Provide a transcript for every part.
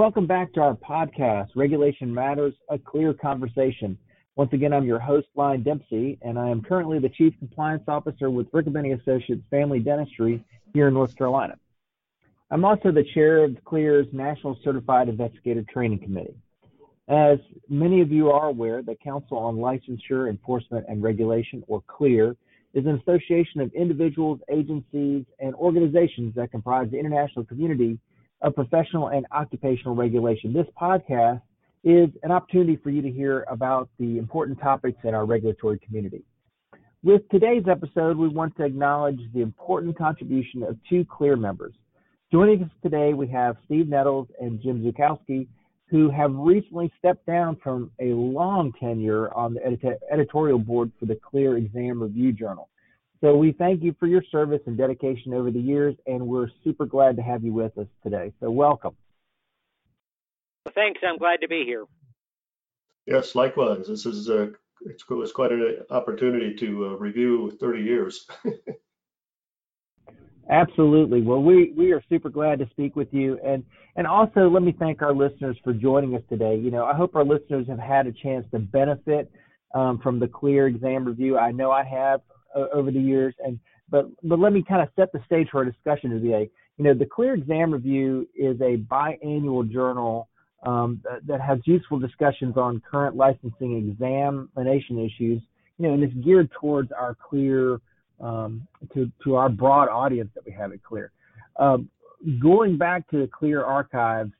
Welcome back to our podcast, Regulation Matters, a Clear Conversation. Once again, I'm your host, Line Dempsey, and I am currently the Chief Compliance Officer with Riccobene Associates Family Dentistry here in North Carolina. I'm also the chair of CLEAR's National Certified Investigator Training Committee. As many of you are aware, the Council on Licensure, Enforcement, and Regulation, or CLEAR, is an association of individuals, agencies, and organizations that comprise the international community of professional and occupational regulation. This podcast is an opportunity for you to hear about the important topics in our regulatory community. With today's episode, we want to acknowledge the important contribution of two CLEAR members. Joining us today, we have Steve Nettles and Jim Zukowski, who have recently stepped down from a long tenure on the edit- editorial board for the CLEAR Exam Review Journal. So we thank you for your service and dedication over the years, and we're super glad to have you with us today. So welcome. Well, thanks. I'm glad to be here. Yes, likewise. This is uh, it's, it's quite an opportunity to uh, review 30 years. Absolutely. Well, we, we are super glad to speak with you. And, and also, let me thank our listeners for joining us today. You know, I hope our listeners have had a chance to benefit um, from the clear exam review. I know I have uh, over the years. And but but let me kind of set the stage for our discussion today. You know, the Clear Exam Review is a biannual journal um, that, that, has useful discussions on current licensing examination issues. You know, and it's geared towards our Clear um, to to our broad audience that we have at Clear. Um, going back to the Clear archives,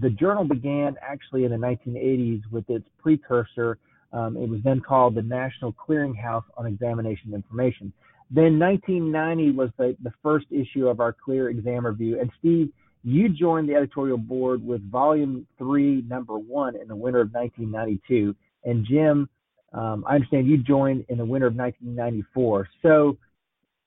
the journal began actually in the 1980s with its precursor um, it was then called the National Clearinghouse on Examination Information. Then 1990 was the, the first issue of our Clear Exam Review. And Steve, you joined the editorial board with Volume 3, Number 1 in the winter of 1992. And Jim, um, I understand you joined in the winter of 1994. So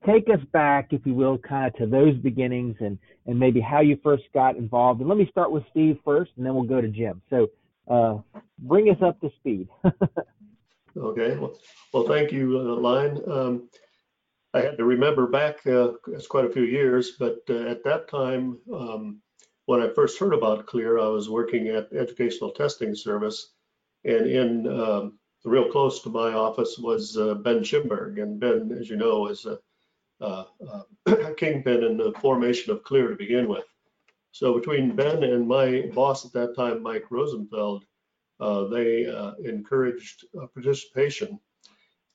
take us back, if you will, kind of to those beginnings and, and maybe how you first got involved. And let me start with Steve first, and then we'll go to Jim. So uh, bring us up to speed. okay. Well, well, thank you, uh, Line. Um, I had to remember back, uh, it's quite a few years, but uh, at that time, um, when I first heard about CLEAR, I was working at Educational Testing Service, and in um, real close to my office was uh, Ben Shimberg, and Ben, as you know, is a, uh, a kingpin in the formation of CLEAR to begin with. So between Ben and my boss at that time, Mike Rosenfeld, uh, they uh, encouraged uh, participation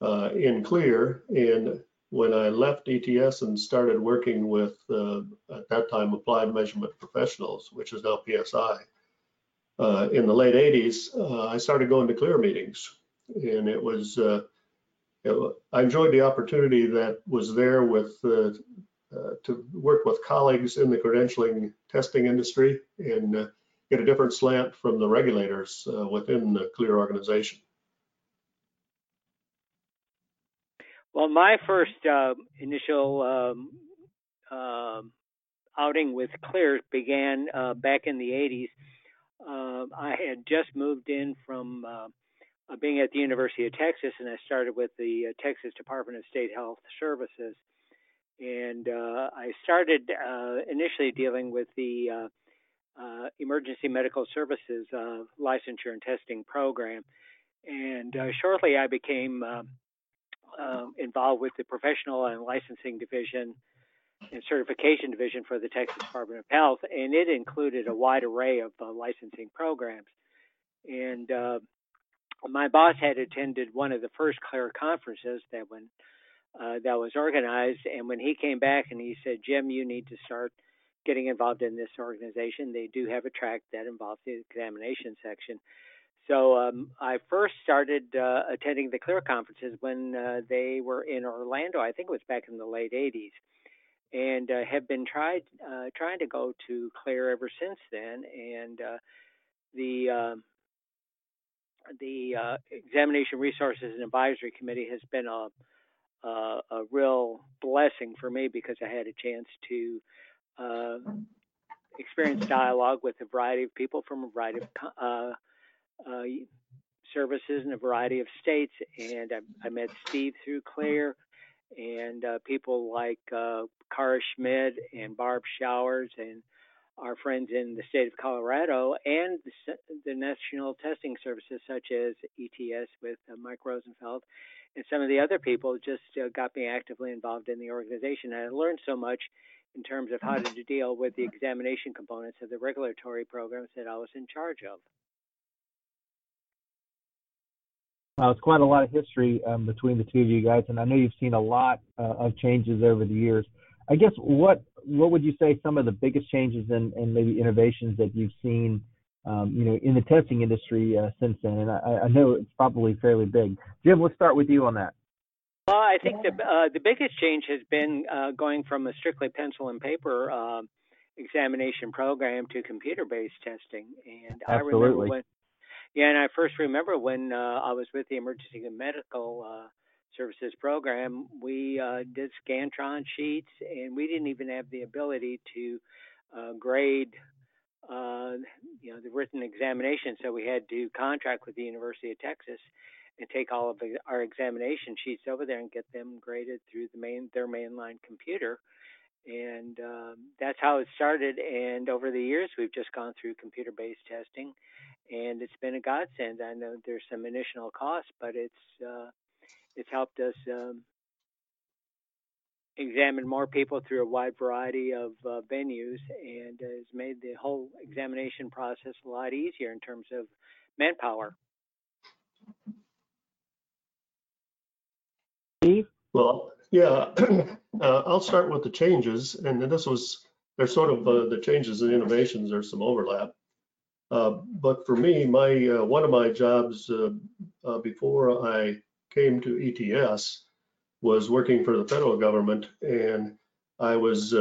uh, in CLEAR. And when I left ETS and started working with, uh, at that time, Applied Measurement Professionals, which is now PSI, uh, in the late 80s, I started going to CLEAR meetings. And it was, it, I enjoyed the opportunity that was there with to work with colleagues in the credentialing testing industry and uh, get a different slant from the regulators uh, within the CLEAR organization. Well, my first uh, initial um, uh, outing with CLEAR began uh, back in the 80s. I had just moved in from being at the University of Texas, and I started with the Texas Department of State Health Services and uh, I started uh, initially dealing with the uh, uh emergency medical services uh, licensure and testing program, and uh, shortly I became um, involved with the professional and licensing division and certification division for the Texas Department of Health, and it included a wide array of licensing programs. And my boss had attended one of the first CLEAR conferences that when uh, that was organized. And when he came back and he said, Jim, you need to start getting involved in this organization. They do have a track that involves the examination section. So um, I first started uh, attending the CLEAR conferences when uh, they were in Orlando. I think it was back in the late 80s, and uh, have been tried uh, trying to go to CLEAR ever since then. And uh, the um, the Examination Resources and Advisory Committee has been a uh, a real blessing for me because I had a chance to uh, experience dialogue with a variety of people from a variety of uh, uh, services in a variety of states. And I, I met Steve through CLEAR and uh, people like uh, Kara Schmitt and Barb Showers and our friends in the state of Colorado and the, national testing services such as ETS with uh, Mike Rosenfeld and some of the other people just uh, got me actively involved in the organization. And I learned so much in terms of how to deal with the examination components of the regulatory programs that I was in charge of. Well, it's quite a lot of history um, between the two of you guys, and I know you've seen a lot uh, of changes over the years. I guess what what would you say some of the biggest changes and, and maybe innovations that you've seen, um, you know, in the testing industry uh, since then? And I, I, know it's probably fairly big. Jim, let's start with you on that. Well, I think the uh, the biggest change has been uh, going from a strictly pencil and paper uh, examination program to computer-based testing. And Absolutely. I remember when, yeah, and I first remember when uh, I was with the emergency medical uh, services program, we uh, did Scantron sheets, and we didn't even have the ability to grade you know the written examination. So we had to contract with the University of Texas and take all of our examination sheets over there and get them graded through the main their mainline computer. And um, that's how it started. And over the years we've just gone through computer based testing and it's been a godsend. I know there's some initial costs but it's uh, it's helped us um, examine more people through a wide variety of uh, venues and has made the whole examination process a lot easier in terms of manpower Well, yeah, uh, I'll start with the changes, and this was there's sort of uh, the changes and innovations. There's some overlap, uh, but for me, my uh, one of my jobs uh, uh, before I came to ETS was working for the federal government, and I was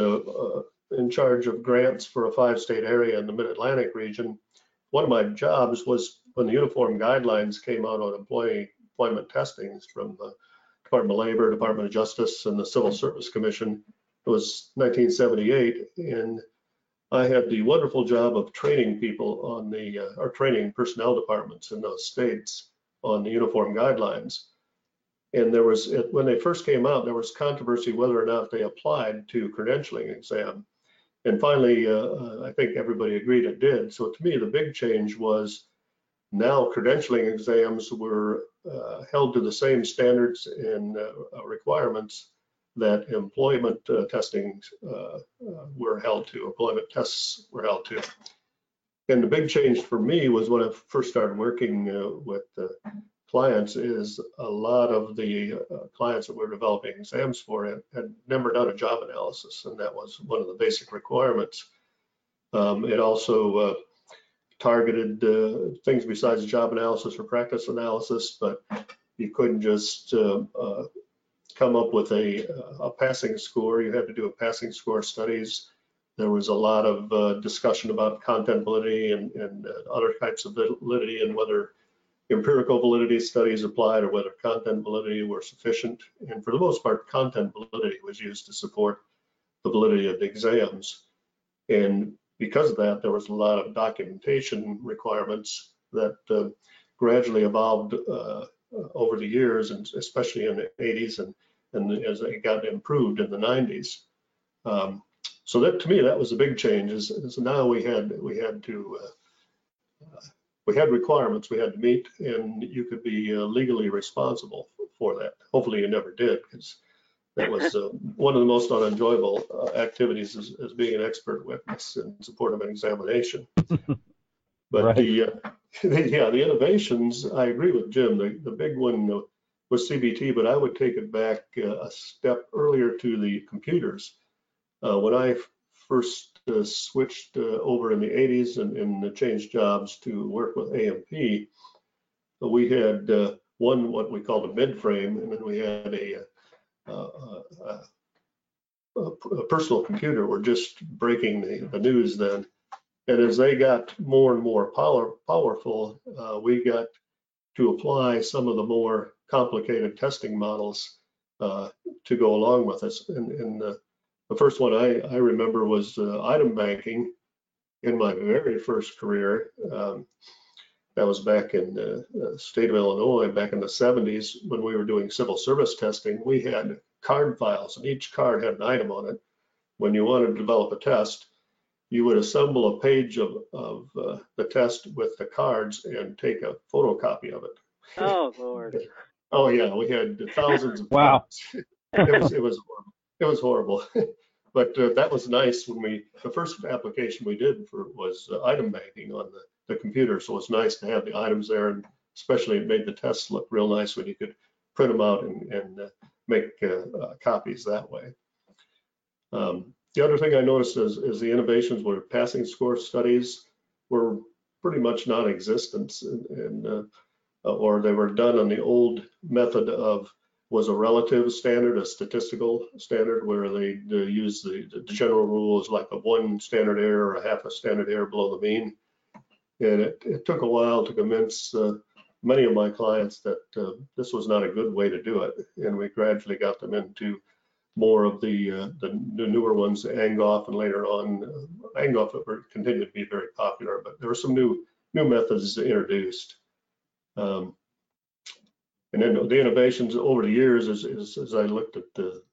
in charge of grants for a five-state area in the Mid-Atlantic region. One of my jobs was when the uniform guidelines came out on employee employment testings from the Department of Labor, Department of Justice, and the Civil Service Commission. It was 1978, and I had the wonderful job of training people on the, uh, or training personnel departments in those states on the uniform guidelines. And there was, when they first came out, there was controversy whether or not they applied to credentialing exam. And finally, uh, uh I think everybody agreed it did. So to me, the big change was now credentialing exams were uh, held to the same standards and uh, requirements that employment uh, testing uh, uh, were held to, employment tests were held to. And the big change for me was when I first started working uh, with clients is a lot of the clients that we're developing exams for had, had, never done a job analysis, and that was one of the basic requirements. Um, it also targeted uh, things besides job analysis or practice analysis, but you couldn't just uh, uh, come up with a, a, passing score. You had to do a passing score studies. There was a lot of uh, discussion about content validity and, and uh, other types of validity and whether empirical validity studies applied or whether content validity were sufficient. And for the most part, content validity was used to support the validity of the exams. And because of that, there was a lot of documentation requirements that uh, gradually evolved uh, over the years, and especially in the 80s and, and as it got improved in the 90s. Um, so that to me, that was a big change. Is, is now we had we had to uh, we had requirements we had to meet, and you could be uh, legally responsible for that. Hopefully, you never did, because that was uh, one of the most unenjoyable uh, activities is, is, being an expert witness in support of an examination. But right. the, uh, the, yeah, the innovations, I agree with Jim. The, the big one was CBT, but I would take it back uh, a step earlier to the computers. Uh, when I first uh, switched over in the 80s and, and, changed jobs to work with AMP, we had one what we called a mid frame, and then we had a uh, uh, a personal computer We're just breaking the, the news then. And as they got more and more power, powerful, uh, we got to apply some of the more complicated testing models uh, to go along with us. And, and uh, the first one I, I remember was uh, item banking in my very first career. Um, that was back in the state of Illinois, back in the 70s when we were doing civil service testing. We had card files, and each card had an item on it. When you wanted to develop a test, you would assemble a page of, of uh, the test with the cards and take a photocopy of it. Oh, Lord. Oh, yeah, we had thousands of. Wow. It was, it was, horrible. It was horrible. But uh, that was nice when we, the first application we did for was uh, item banking on the, the computer. So it was nice to have the items there and especially it made the tests look real nice when you could print them out and, and uh, make uh, uh, copies that way. Um, the other thing I noticed is, is the innovations were passing score studies were pretty much non-existent and, and uh, or they were done on the old method of was a relative standard, a statistical standard where they uh, use the, the general rules like a one standard error or a half a standard error below the mean. And it, it took a while to convince uh, many of my clients that uh, this was not a good way to do it. And we gradually got them into more of the, uh, the, the newer ones, Angoff, and later on uh, Angoff continued to be very popular, but there were some new new methods introduced. Um, and then the innovations over the years, as, as, I looked at the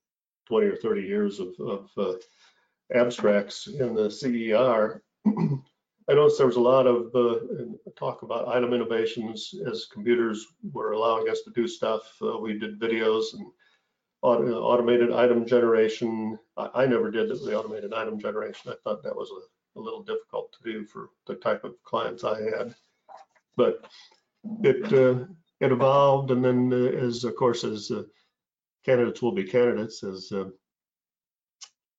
20 or 30 years of, of uh, abstracts in the CER, I noticed there was a lot of uh, talk about item innovations as computers were allowing us to do stuff. Uh, we did videos and auto, automated item generation. I, I, never did the automated item generation. I thought that was a, a little difficult to do for the type of clients I had. But it it evolved, and then uh, as of course as uh, candidates will be candidates as uh,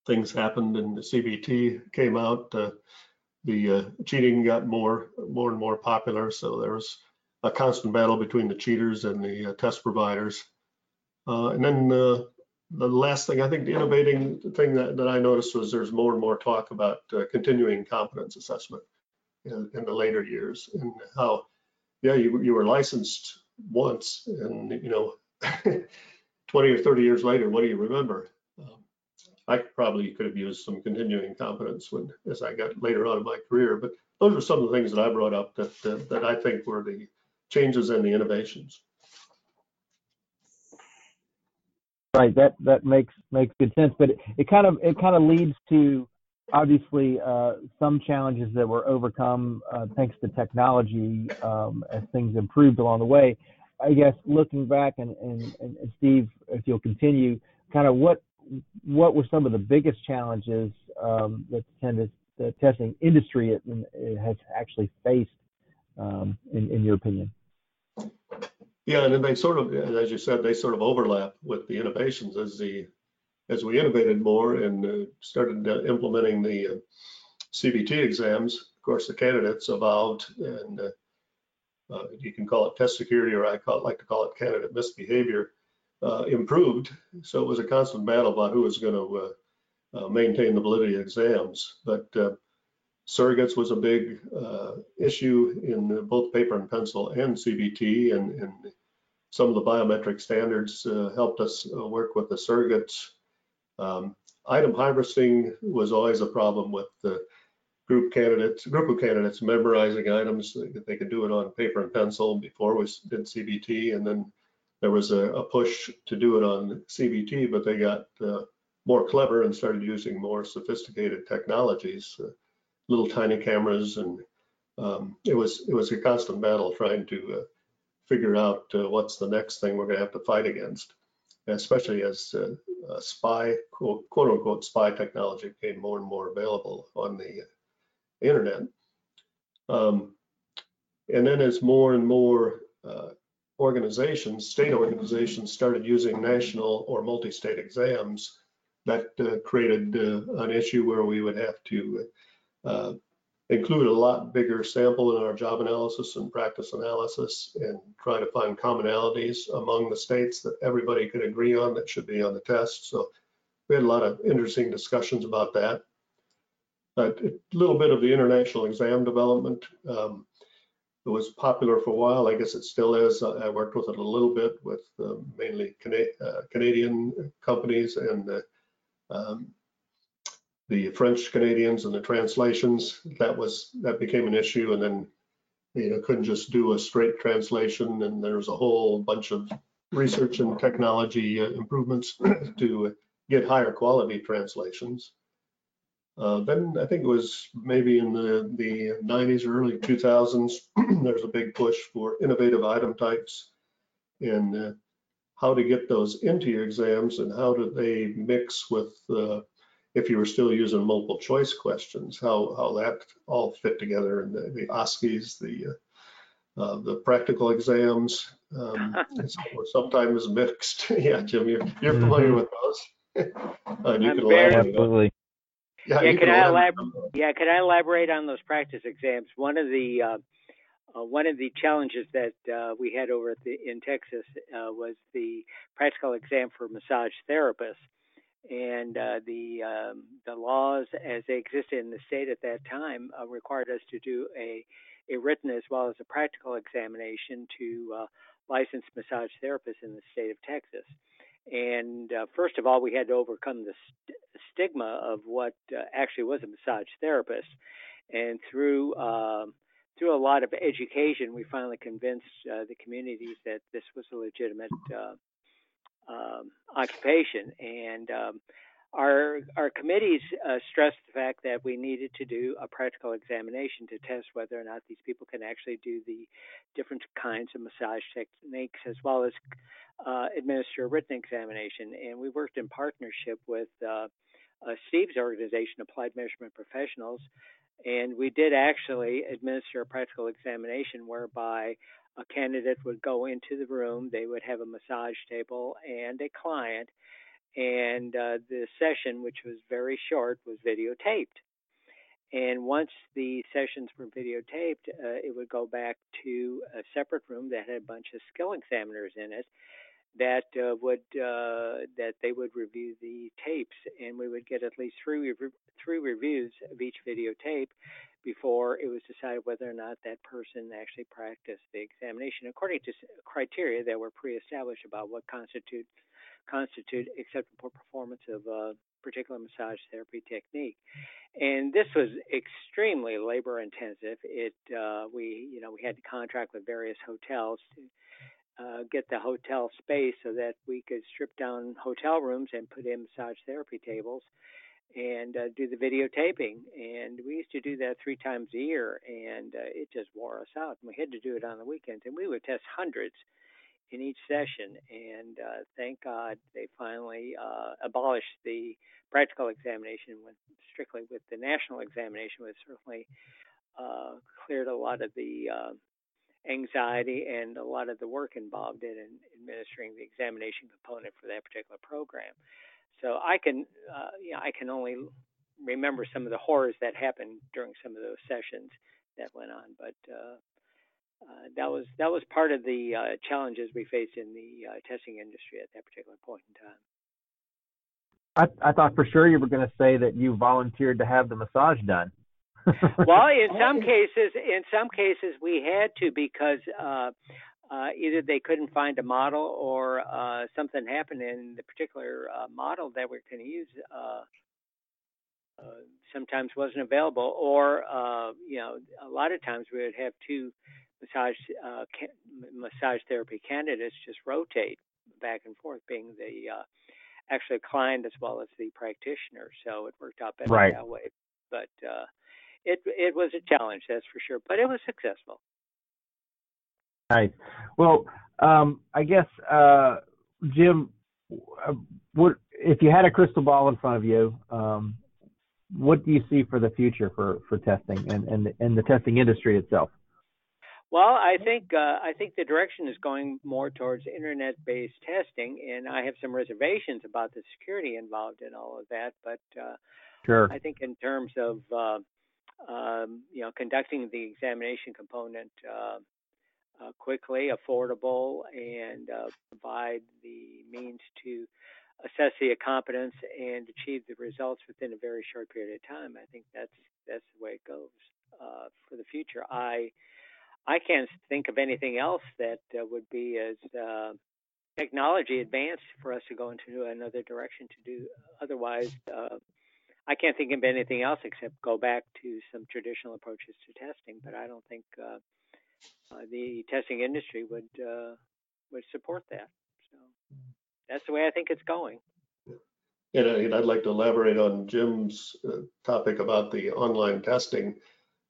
things happened and the CBT came out, the cheating got more more and more popular. So there was a constant battle between the cheaters and the test providers. and then the last thing, I think the innovating thing that, that I noticed was there's more and more talk about uh, continuing competence assessment in, in, the later years and how, yeah, you, you were licensed once and you know 20 or 30 years later what do you remember? Um, i probably could have used some continuing competence when as i got later on in my career but those are some of the things that i brought up that that, that i think were the changes and the innovations. Right that that makes makes good sense but it, it kind of it kind of leads to obviously uh, some challenges that were overcome uh, thanks to technology um, as things improved along the way. I guess looking back and, and, and Steve, if you'll continue, kind of what what were some of the biggest challenges um, that the, the testing industry has actually faced, um, in, in your opinion? Yeah, and then they sort of, as you said, they sort of overlap with the innovations as the as we innovated more and uh, started uh, implementing the uh, CBT exams, of course, the candidates evolved and uh, uh, you can call it test security or I call like to call it candidate misbehavior, uh, improved. So it was a constant battle about who was going to maintain the validity of exams. But surrogates was a big issue in both paper and pencil and CBT and, and some of the biometric standards helped us work with the surrogates um, item harvesting was always a problem with the group candidates, group of candidates memorizing items. They could do it on paper and pencil before we did CBT, and then there was a, a push to do it on CBT, but they got uh, more clever and started using more sophisticated technologies, uh, little tiny cameras, and um, it was it was a constant battle trying to uh, figure out uh, what's the next thing we're going to have to fight against especially as uh, uh, spy, quote, quote, unquote, spy technology became more and more available on the internet. Um, and then as more and more uh, organizations, state organizations started using national or multi-state exams, that uh, created uh, an issue where we would have to uh, include a lot bigger sample in our job analysis and practice analysis and try to find commonalities among the states that everybody could agree on that should be on the test. So we had a lot of interesting discussions about that. a little bit of the international exam development. Um, it was popular for a while. I guess it still is. I worked with it a little bit with uh, mainly Cana uh, Canadian companies and uh, um, the French Canadians and the translations, that was that became an issue, and then you know couldn't just do a straight translation, and there was a whole bunch of research and technology uh, improvements to get higher quality translations. Uh, then I think it was maybe in the, the 90s or early 2000s, there's a big push for innovative item types and uh, how to get those into your exams and how do they mix with, uh, if you were still using multiple choice questions, how, how that all fit together and the, the OSCEs, the, uh, uh, the practical exams, um, sometimes mixed. yeah, Jim, you're, you're familiar mm -hmm. with those. uh, you I'm can very, absolutely. Yeah, yeah can I elaborate? Yeah, can I elaborate on those practice exams? One of the uh, uh, one of the challenges that uh, we had over the, in Texas uh, was the practical exam for massage therapists, and uh, the um, the laws as they existed in the state at that time uh, required us to do a a written as well as a practical examination to uh, licensed massage therapists in the state of Texas. And uh, first of all, we had to overcome the st- stigma of what uh, actually was a massage therapist. And through um, through a lot of education, we finally convinced uh, the communities that this was a legitimate uh, um, occupation. And um, our our committees uh, stressed the fact that we needed to do a practical examination to test whether or not these people can actually do the different kinds of massage techniques as well as uh, administer a written examination. And we worked in partnership with uh, uh, Steve's organization, Applied Measurement Professionals, and we did actually administer a practical examination whereby a candidate would go into the room, they would have a massage table and a client, and uh, the session, which was very short, was videotaped. And once the sessions were videotaped, uh, it would go back to a separate room that had a bunch of skill examiners in it that uh, would uh, that they would review the tapes, and we would get at least three three reviews of each videotape before it was decided whether or not that person actually practiced the examination according to criteria that were pre-established about what constitute constitute acceptable performance of a particular massage therapy technique. And this was extremely labor intensive. It uh, we you know we had to contract with various hotels to uh, get the hotel space so that we could strip down hotel rooms and put in massage therapy tables and uh, do the videotaping. And we used to do that three times a year, and uh, it just wore us out. And we had to do it on the weekends, and we would test hundreds in each session. And uh, thank God they finally uh, abolished the practical examination, went strictly with the national examination, which certainly uh, cleared a lot of the uh, anxiety and a lot of the work involved in, in administering the examination component for that particular program. So I can, uh, you know, I can only remember some of the horrors that happened during some of those sessions that went on, but uh, uh, that was that was part of the uh, challenges we faced in the uh, testing industry at that particular point in time. I, I thought for sure you were going to say that you volunteered to have the massage done well, in some cases, in some cases we had to because uh, either they couldn't find a model or uh, something happened in the particular uh, model that we're going to use. Uh, uh, sometimes wasn't available, or uh, you know, a lot of times we would have two massage uh, ca- massage therapy candidates just rotate back and forth, being the uh, actually client as well as the practitioner. So it worked out better right. that way. But uh, it it was a challenge, that's for sure, but it was successful. Nice. Well, um, I guess uh, Jim, uh, what if you had a crystal ball in front of you? Um, what do you see for the future for, for testing and, and and the testing industry itself? Well, I think uh, I think the direction is going more towards internet-based testing, and I have some reservations about the security involved in all of that. But uh, sure. I think in terms of uh, um, you know, conducting the examination component uh, uh, quickly, affordable, and uh, provide the means to assess the competence and achieve the results within a very short period of time. I think that's that's the way it goes uh, for the future. I I can't think of anything else that uh, would be as uh, technology advanced for us to go into another direction to do otherwise I can't think of anything else except go back to some traditional approaches to testing. But I don't think uh, uh, the testing industry would uh, would support that. So that's the way I think it's going. And, I- and I'd like to elaborate on Jim's uh, topic about the online testing.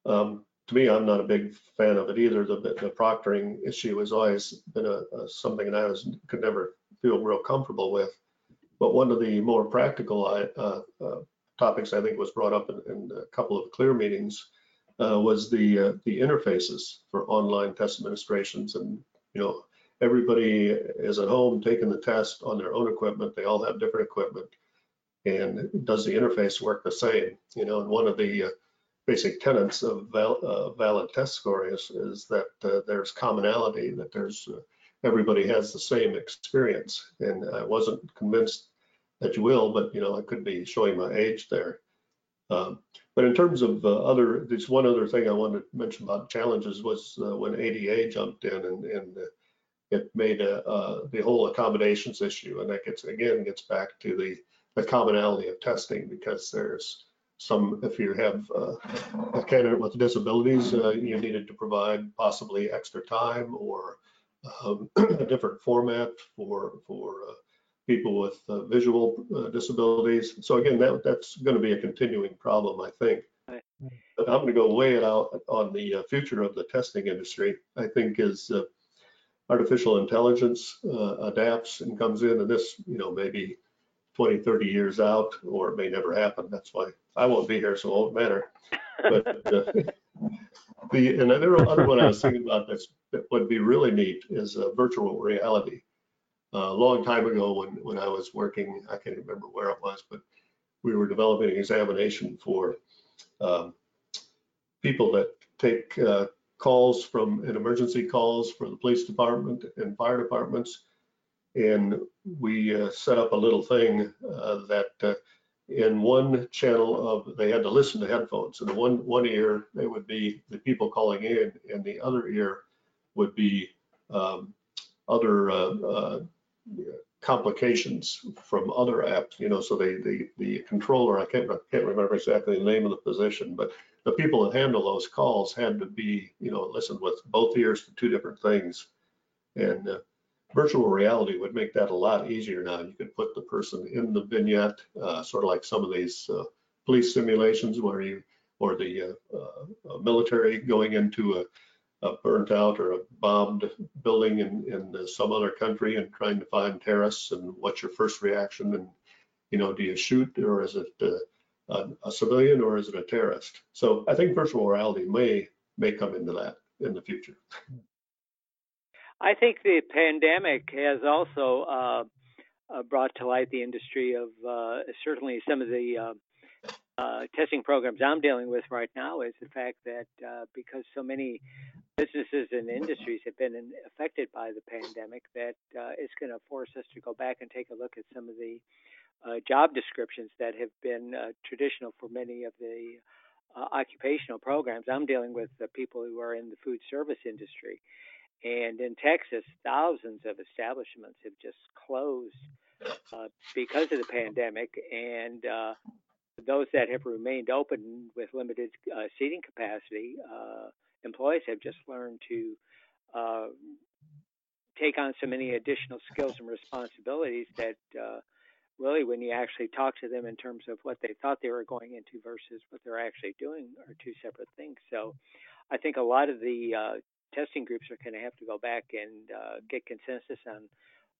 Um, to me, I'm not a big fan of it either. The, the proctoring issue has always been a, a something that I was could never feel real comfortable with. But one of the more practical uh, uh, topics I think was brought up in, in a couple of clear meetings uh, was the uh, the interfaces for online test administrations. And you know, everybody is at home taking the test on their own equipment. They all have different equipment, and does the interface work the same? You know, and one of the uh, basic tenets of val uh, valid test score is, is that uh, there's commonality, that there's uh, everybody has the same experience. And I wasn't convinced that you will, but you know, I could be showing my age there. Um, but in terms of uh, other, there's one other thing I wanted to mention about challenges was uh, when ADA jumped in and, and it made a, uh, the whole accommodations issue. And that gets, again, gets back to the, the commonality of testing because there's some, if you have uh, a candidate with disabilities, uh, you needed to provide possibly extra time or um, a different format for, for uh, people with uh, visual uh, disabilities. So again, that, that's going to be a continuing problem, I think. But I'm going to go way out on the uh, future of the testing industry. I think as uh, artificial intelligence uh, adapts and comes in, and this, you know, maybe 20, 30 years out, or it may never happen. That's why I won't be here, so it won't matter. But uh, the and another other one I was thinking about that's, that would be really neat is virtual reality a long time ago when, when I was working, I can't remember where it was, but we were developing an examination for um, people that take uh, calls from and emergency calls for the police department and fire departments. And we uh, set up a little thing uh, that uh, in one channel of, they had to listen to headphones. In one, one ear, they would be the people calling in, and the other ear would be um, other uh, uh, complications from other apps, you know, so they, the, the controller, I can't, I can't remember exactly the name of the position, but the people that handle those calls had to be, you know, listen with both ears to two different things. And uh, virtual reality would make that a lot easier now. You could put the person in the vignette, uh, sort of like some of these uh, police simulations where you, or the uh, uh, military going into a, a burnt out or a bombed building in, in some other country and trying to find terrorists and what's your first reaction? And you know do you shoot or is it uh, a, a, civilian or is it a terrorist? So i think virtual reality may may come into that in the future. I think the pandemic has also uh, uh, brought to light the industry of uh, certainly some of the uh, uh, testing programs I'm dealing with right now is the fact that uh, because so many businesses and industries have been in, affected by the pandemic, that uh, it's going to force us to go back and take a look at some of the uh, job descriptions that have been uh, traditional for many of the uh, occupational programs. I'm dealing with the people who are in the food service industry. And in Texas, thousands of establishments have just closed uh, because of the pandemic. And uh, those that have remained open with limited seating capacity, employees have just learned to uh, take on so many additional skills and responsibilities that uh, really, when you actually talk to them in terms of what they thought they were going into versus what they're actually doing, are two separate things. So, I think a lot of the uh, testing groups are going to have to go back and uh, get consensus on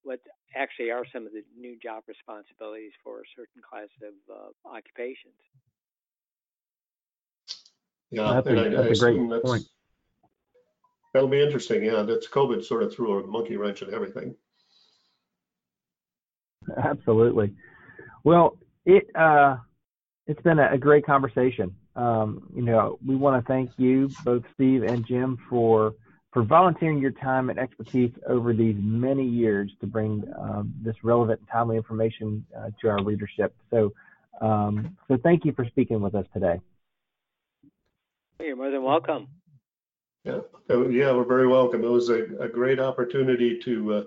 what actually are some of the new job responsibilities for a certain class of uh, occupations. Yeah, that's a, I, that's I a great that's, point. That'll be interesting. Yeah, that's COVID sort of threw a monkey wrench in everything. Absolutely. Well, it uh, it's been a, a great conversation. Um, you know, we want to thank you, both Steve and Jim, for for volunteering your time and expertise over these many years to bring um, this relevant and timely information uh, to our readership. So, um, so thank you for speaking with us today. You're more than welcome. Yeah, yeah, we're very welcome. It was a, a great opportunity to, uh,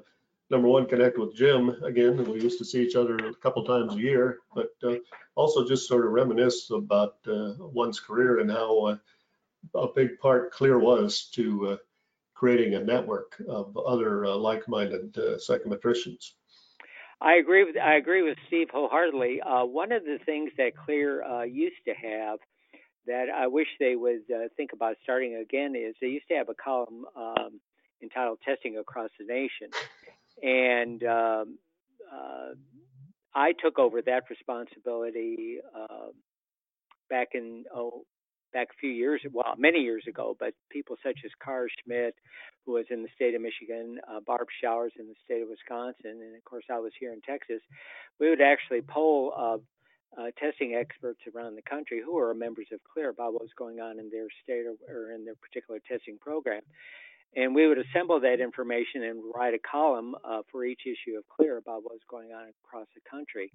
number one, connect with Jim again. We used to see each other a couple times a year, but uh, also just sort of reminisce about uh, one's career and how uh, a big part Clear was to uh, creating a network of other uh, like-minded psychometricians. I agree with I agree with Steve wholeheartedly. Uh, one of the things that Clear uh, used to have that I wish they would uh, think about starting again is they used to have a column um, entitled "Testing Across the Nation," and um, uh, I took over that responsibility uh, back in oh back a few years, well, many years ago, but people such as Kara Schmitt, who was in the state of Michigan, uh, Barb Showers in the state of Wisconsin, and of course I was here in Texas, we would actually poll uh, uh, testing experts around the country who are members of CLEAR about what was going on in their state or, or in their particular testing program. And we would assemble that information and write a column uh, for each issue of CLEAR about what was going on across the country.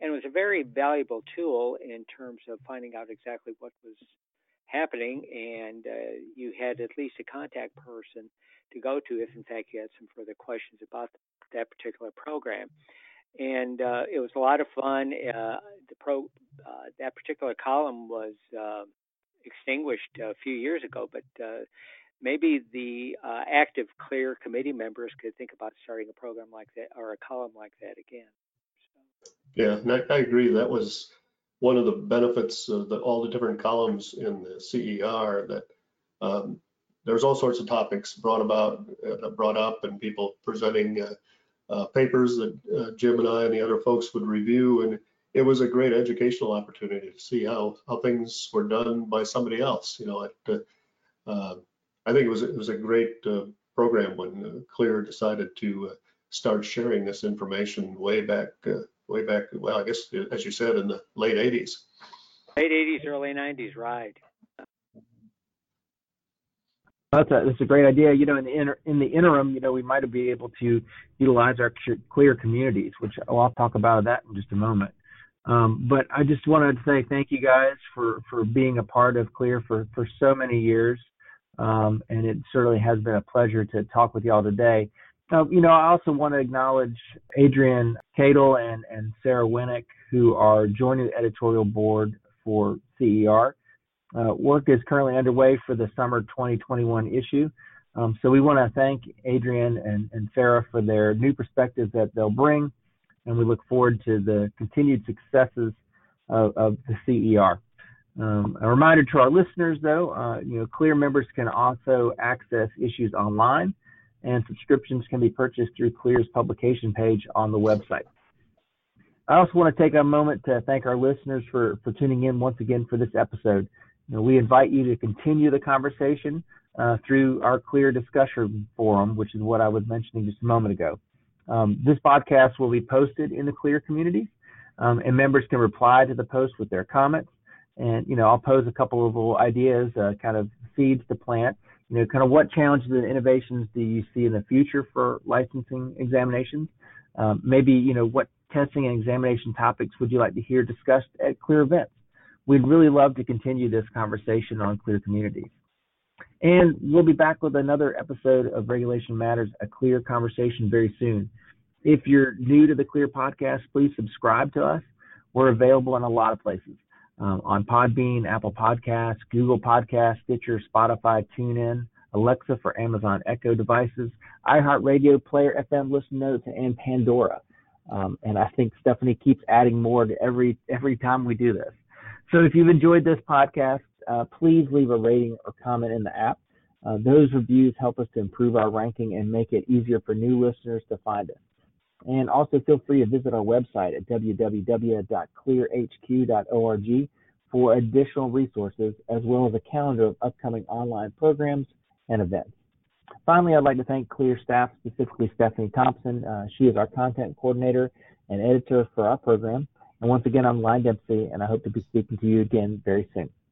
And it was a very valuable tool in terms of finding out exactly what was happening, and uh, you had at least a contact person to go to if, in fact, you had some further questions about that particular program. And uh, it was a lot of fun. Uh, the pro uh, that particular column was uh, extinguished a few years ago, but uh, maybe the active Clear committee members could think about starting a program like that or a column like that again. So. Yeah, I, I agree. That was one of the benefits of the, all the different columns in the CER that um, there's all sorts of topics brought about, uh, brought up, and people presenting uh, uh, papers that uh, Jim and I and the other folks would review, and it was a great educational opportunity to see how how things were done by somebody else. You know, it, uh, uh, I think it was it was a great program when Clear decided to start sharing this information way back way back, well, I guess, as you said, in the late 80s. Late 80s, early 90s, right. That's a, that's a great idea. You know, in the inter, in the interim, you know, we might be able to utilize our clear communities, which I'll talk about that in just a moment. Um, but I just wanted to say thank you guys for for being a part of Clear for for so many years, um, and it certainly has been a pleasure to talk with y'all today. Uh, you know, I also want to acknowledge Adrienne Cadle and, and Sarah Winnick, who are joining the editorial board for CER. Uh, work is currently underway for the summer 2021 issue. Um, so we want to thank Adrian and, and Sarah for their new perspectives that they'll bring, and we look forward to the continued successes of, of the CER. Um, a reminder to our listeners, though, uh, you know, Clear members can also access issues online and subscriptions can be purchased through Clear's publication page on the website. I also want to take a moment to thank our listeners for, for tuning in once again for this episode. Know, we invite you to continue the conversation uh, through our Clear discussion forum, which is what I was mentioning just a moment ago. Um, this podcast will be posted in the Clear community, um, and members can reply to the post with their comments. And you know, I'll pose a couple of ideas, uh, kind of seeds to plant, you know, kind of what challenges and innovations do you see in the future for licensing examinations? Um, maybe, you know, what testing and examination topics would you like to hear discussed at CLEAR events? We'd really love to continue this conversation on CLEAR communities. And we'll be back with another episode of Regulation Matters, a clear conversation very soon. If you're new to the Clear podcast, please subscribe to us. We're available in a lot of places um, on Podbean, Apple Podcasts, Google Podcasts, Stitcher, Spotify, TuneIn, Alexa for Amazon Echo devices, iHeartRadio, Player FM Listen Notes, and Pandora. Um, and I think Stephanie keeps adding more to every every time we do this. So if you've enjoyed this podcast, uh, please leave a rating or comment in the app. Uh, those reviews help us to improve our ranking and make it easier for new listeners to find us. And also feel free to visit our website at www.clearhq.org for additional resources as well as a calendar of upcoming online programs and events. Finally, I'd like to thank Clear staff, specifically Stephanie Thompson. Uh, she is our content coordinator and editor for our program. And once again, I'm Line Dempsey, and I hope to be speaking to you again very soon.